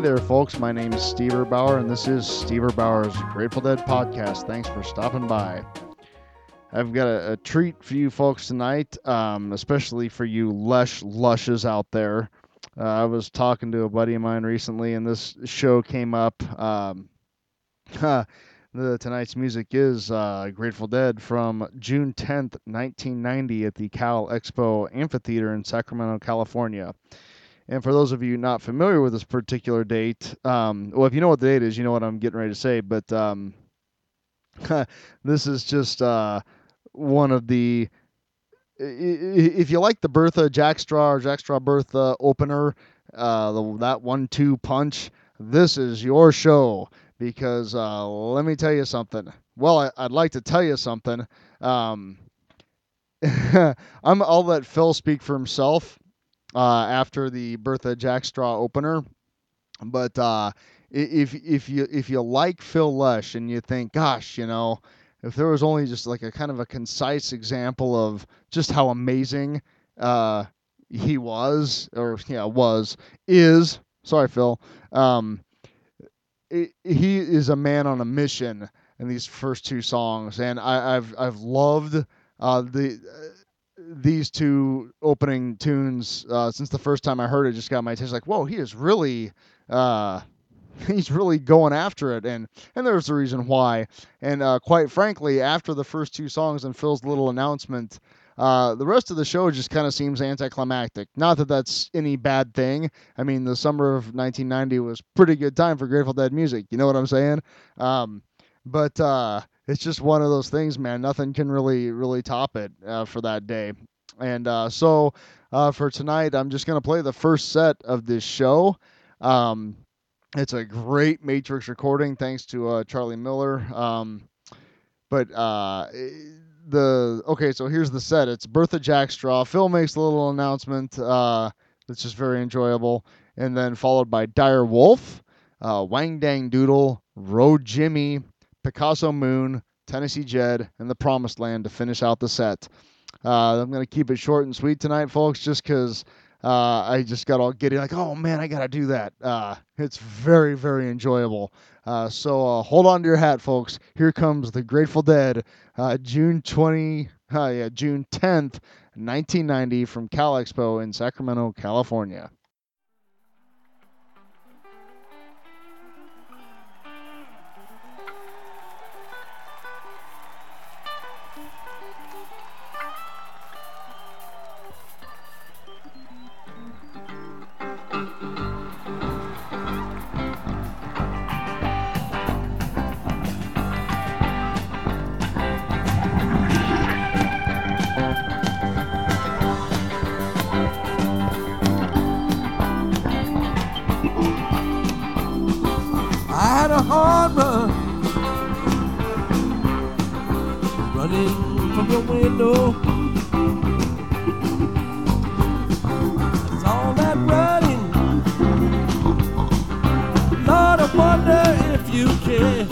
There, folks. My name is Steve Urbauer, and this is Steve Urbauer's Grateful Dead podcast. Thanks for stopping by. I've got a, a treat for you folks tonight, um, especially for you lush lushes out there. Uh, I was talking to a buddy of mine recently, and this show came up. Um, the tonight's music is uh, Grateful Dead from June 10th, 1990, at the Cal Expo Amphitheater in Sacramento, California. And for those of you not familiar with this particular date, um, well, if you know what the date is, you know what I'm getting ready to say. But um, this is just uh, one of the. If you like the Bertha Jack Straw or Jack Straw Bertha opener, uh, the, that one-two punch, this is your show because uh, let me tell you something. Well, I, would like to tell you something. Um, I'm. I'll let Phil speak for himself uh, after the Bertha Jack Straw opener. But uh, if if you if you like Phil Lesh and you think, gosh, you know, if there was only just like a kind of a concise example of just how amazing uh, he was, or yeah, was is. Sorry, Phil. Um, it, he is a man on a mission in these first two songs, and I, have I've loved uh, the these two opening tunes uh, since the first time I heard it just got my attention. Like, whoa, he is really, uh, he's really going after it, and and there's a reason why. And uh, quite frankly, after the first two songs and Phil's little announcement, uh, the rest of the show just kind of seems anticlimactic. Not that that's any bad thing. I mean, the summer of 1990 was pretty good time for Grateful Dead music. You know what I'm saying? Um, but uh, it's just one of those things, man. Nothing can really really top it uh, for that day. And uh, so uh, for tonight, I'm just gonna play the first set of this show. Um, it's a great Matrix recording, thanks to uh, Charlie Miller. Um, but uh, the okay, so here's the set. It's Bertha Jack Straw. Phil makes a little announcement uh, that's just very enjoyable, and then followed by Dire Wolf, Wang Dang Doodle, Row Jimmy, Picasso Moon, Tennessee Jed, and The Promised Land to finish out the set. Uh, I'm going to keep it short and sweet tonight, folks, just because uh, I just got all giddy, like, oh man, I got to do that. Uh, it's very, very enjoyable. Uh, so uh, hold on to your hat, folks. Here comes the Grateful Dead, uh, June 20, yeah, June 10th, 1990, from Cal Expo in Sacramento, California.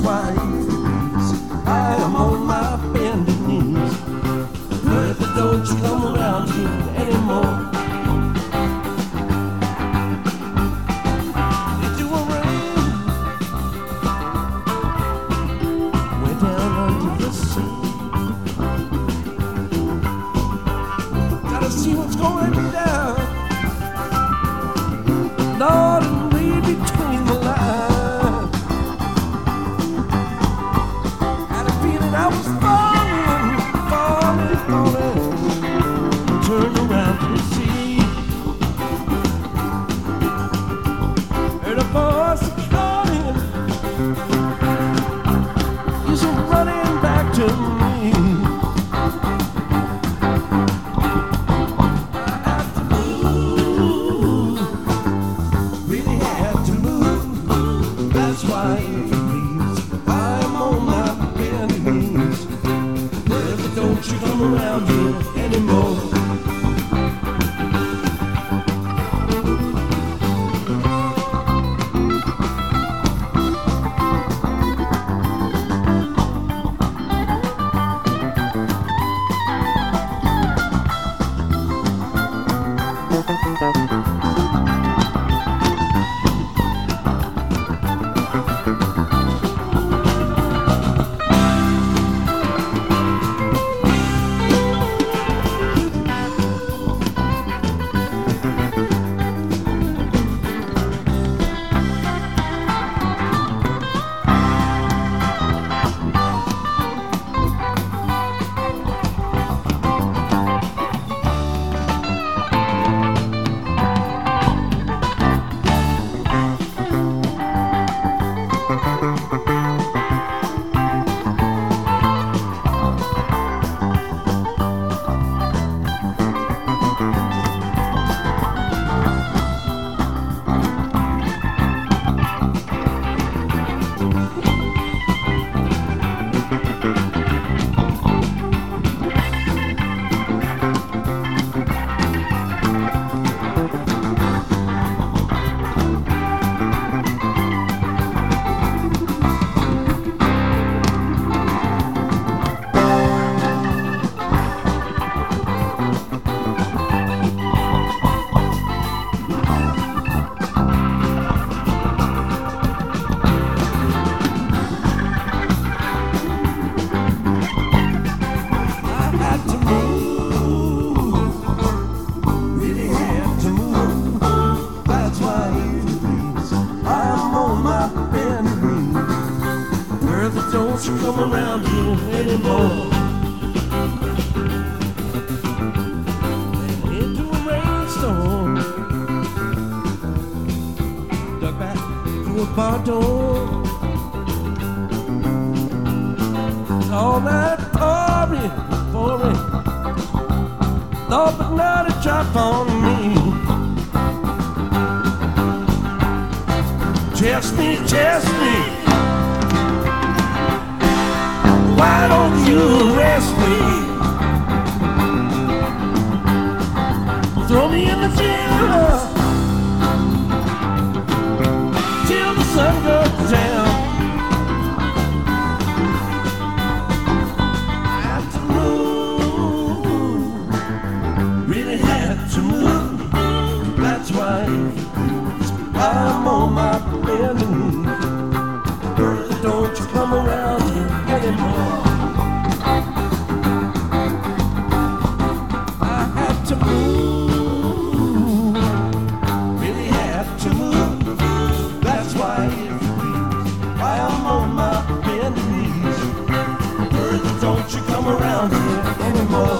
why I am on my door. all that pouring, pouring. Lord, but not a drop on me. Test me, test me. Why don't you arrest me? Throw me in the jail sun goes down. had to move, really had to move. That's why I'm on my bending around here anymore.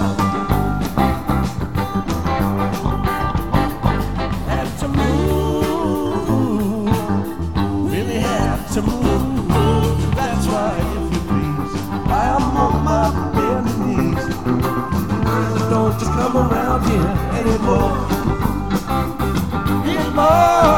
Had to move, really had to move. That's why, if you please, why I'm on my bending knees. Don't you come around here. Anymore, anymore,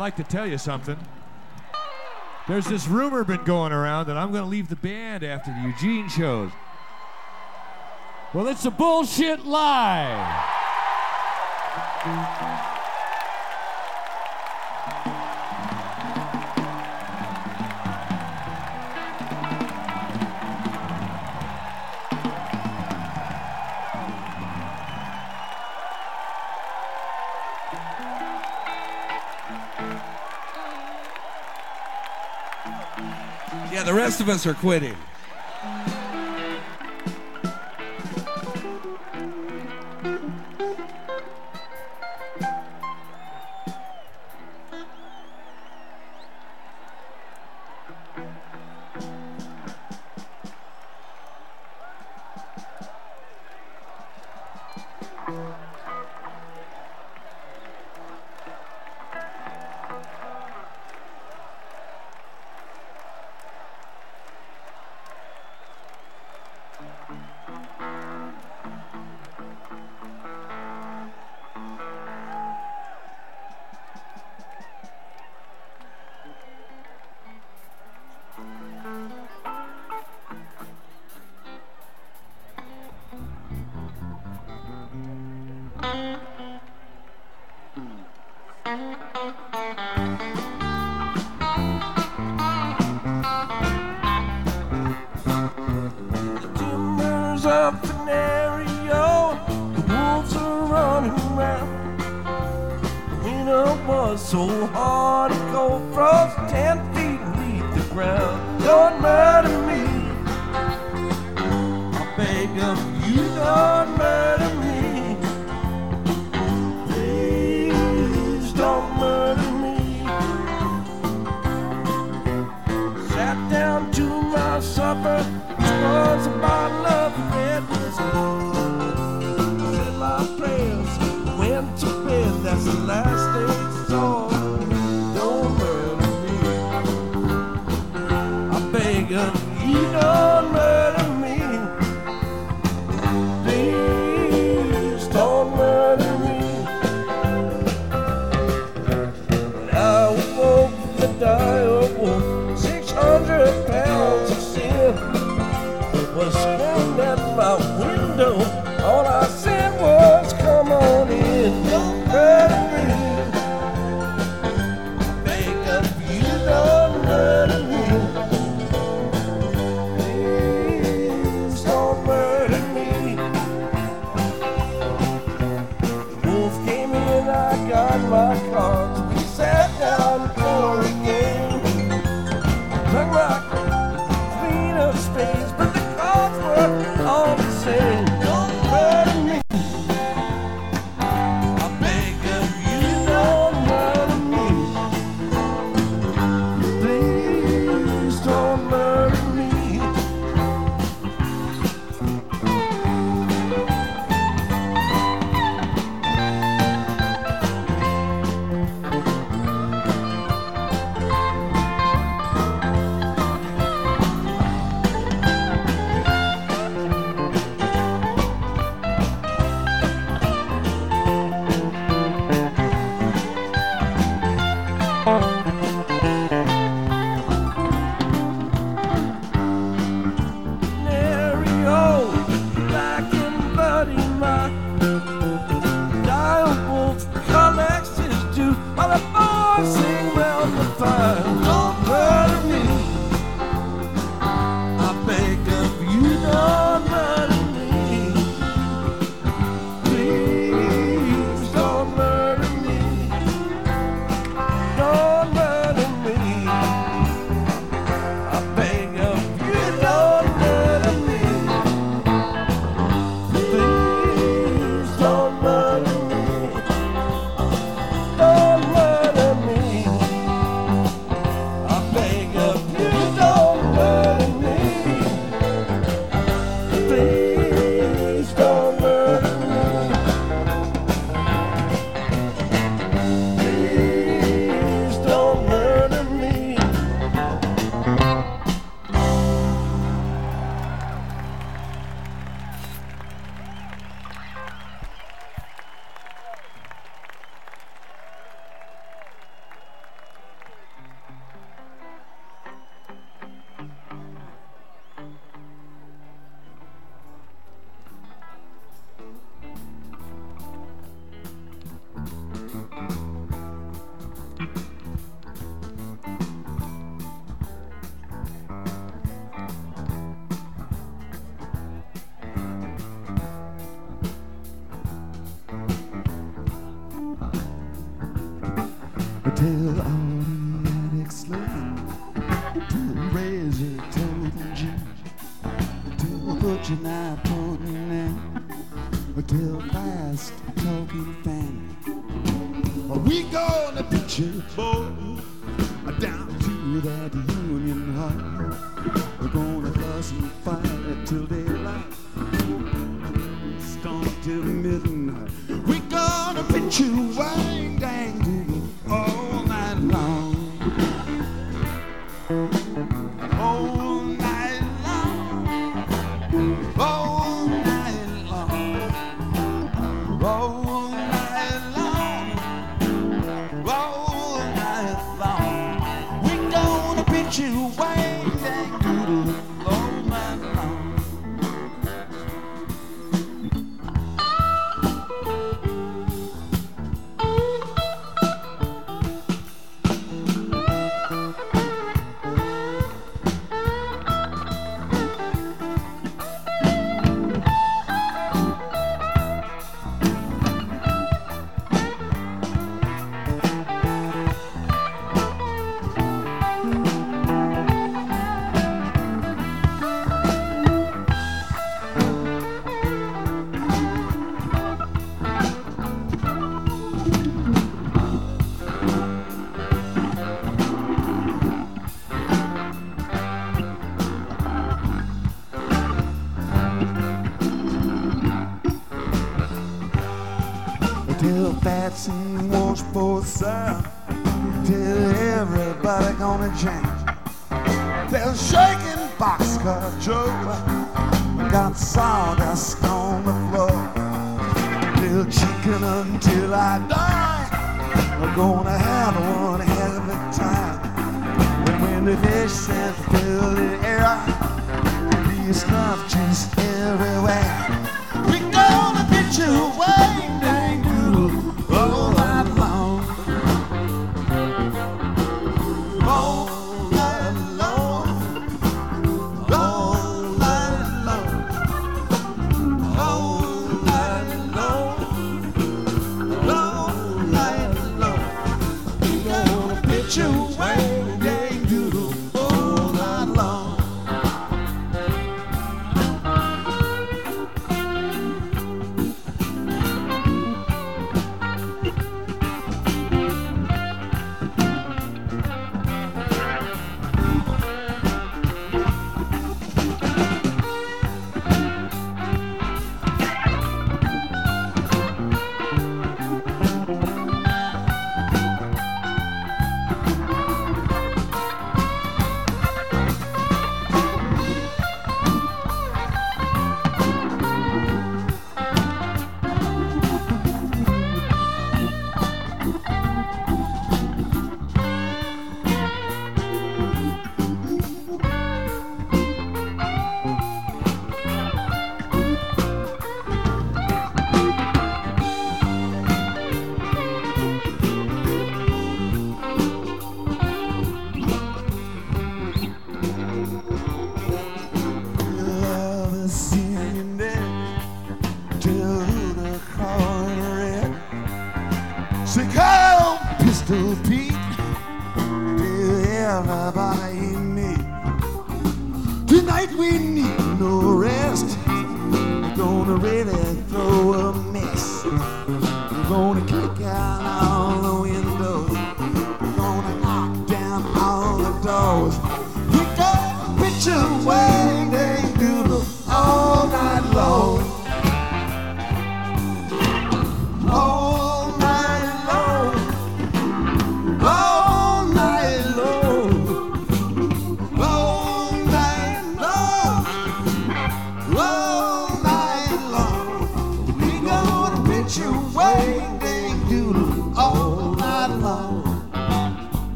like to tell you something. There's this rumor been going around that I'm going to leave the band after the Eugene shows. Well, it's a bullshit lie. of us are quitting.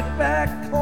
Get back home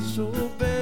so bad.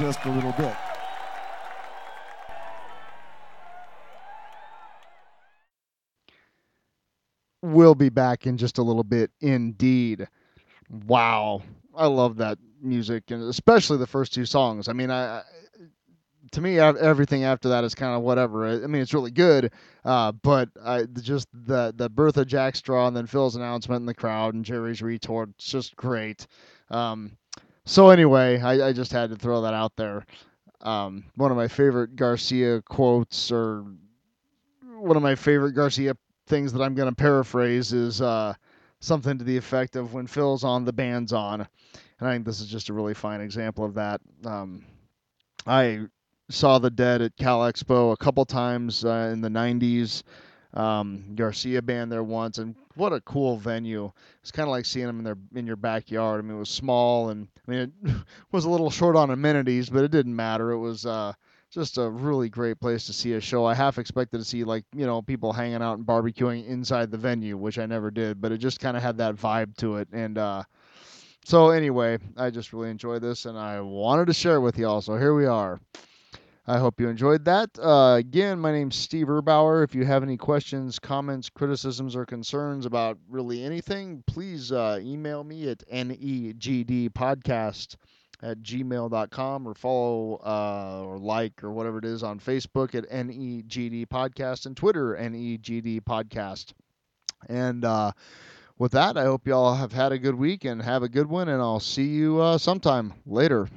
Just a little bit. We'll be back in just a little bit, indeed. Wow, I love that music, and especially the first two songs. I mean, I, to me, everything after that is kind of whatever. I I mean, it's really good, uh, but I just the the Bertha Jack Straw and then Phil's announcement in the crowd and Jerry's retort, it's just great. Um, so anyway, I, I just had to throw that out there. Um, one of my favorite Garcia quotes, or one of my favorite Garcia things that I'm going to paraphrase is uh, something to the effect of when Phil's on, the band's on. And I think this is just a really fine example of that. Um, I saw the Dead at Cal Expo a couple times uh, in the 90s. Um, Garcia band there once, and what a cool venue! It's kind of like seeing them in their in your backyard. I mean, it was small, and I mean, it was a little short on amenities, but it didn't matter. It was uh, just a really great place to see a show. I half expected to see like you know people hanging out and barbecuing inside the venue, which I never did, but it just kind of had that vibe to it. And uh, so anyway, I just really enjoyed this, and I wanted to share it with y'all. So here we are. I hope you enjoyed that. Uh, again, my name's Steve Urbauer. If you have any questions, comments, criticisms, or concerns about really anything, please uh, email me at negdpodcast at gmail.com or follow uh, or like or whatever it is on Facebook at negd podcast and Twitter negd podcast. And uh, with that, I hope y'all have had a good week and have a good one, and I'll see you uh, sometime later.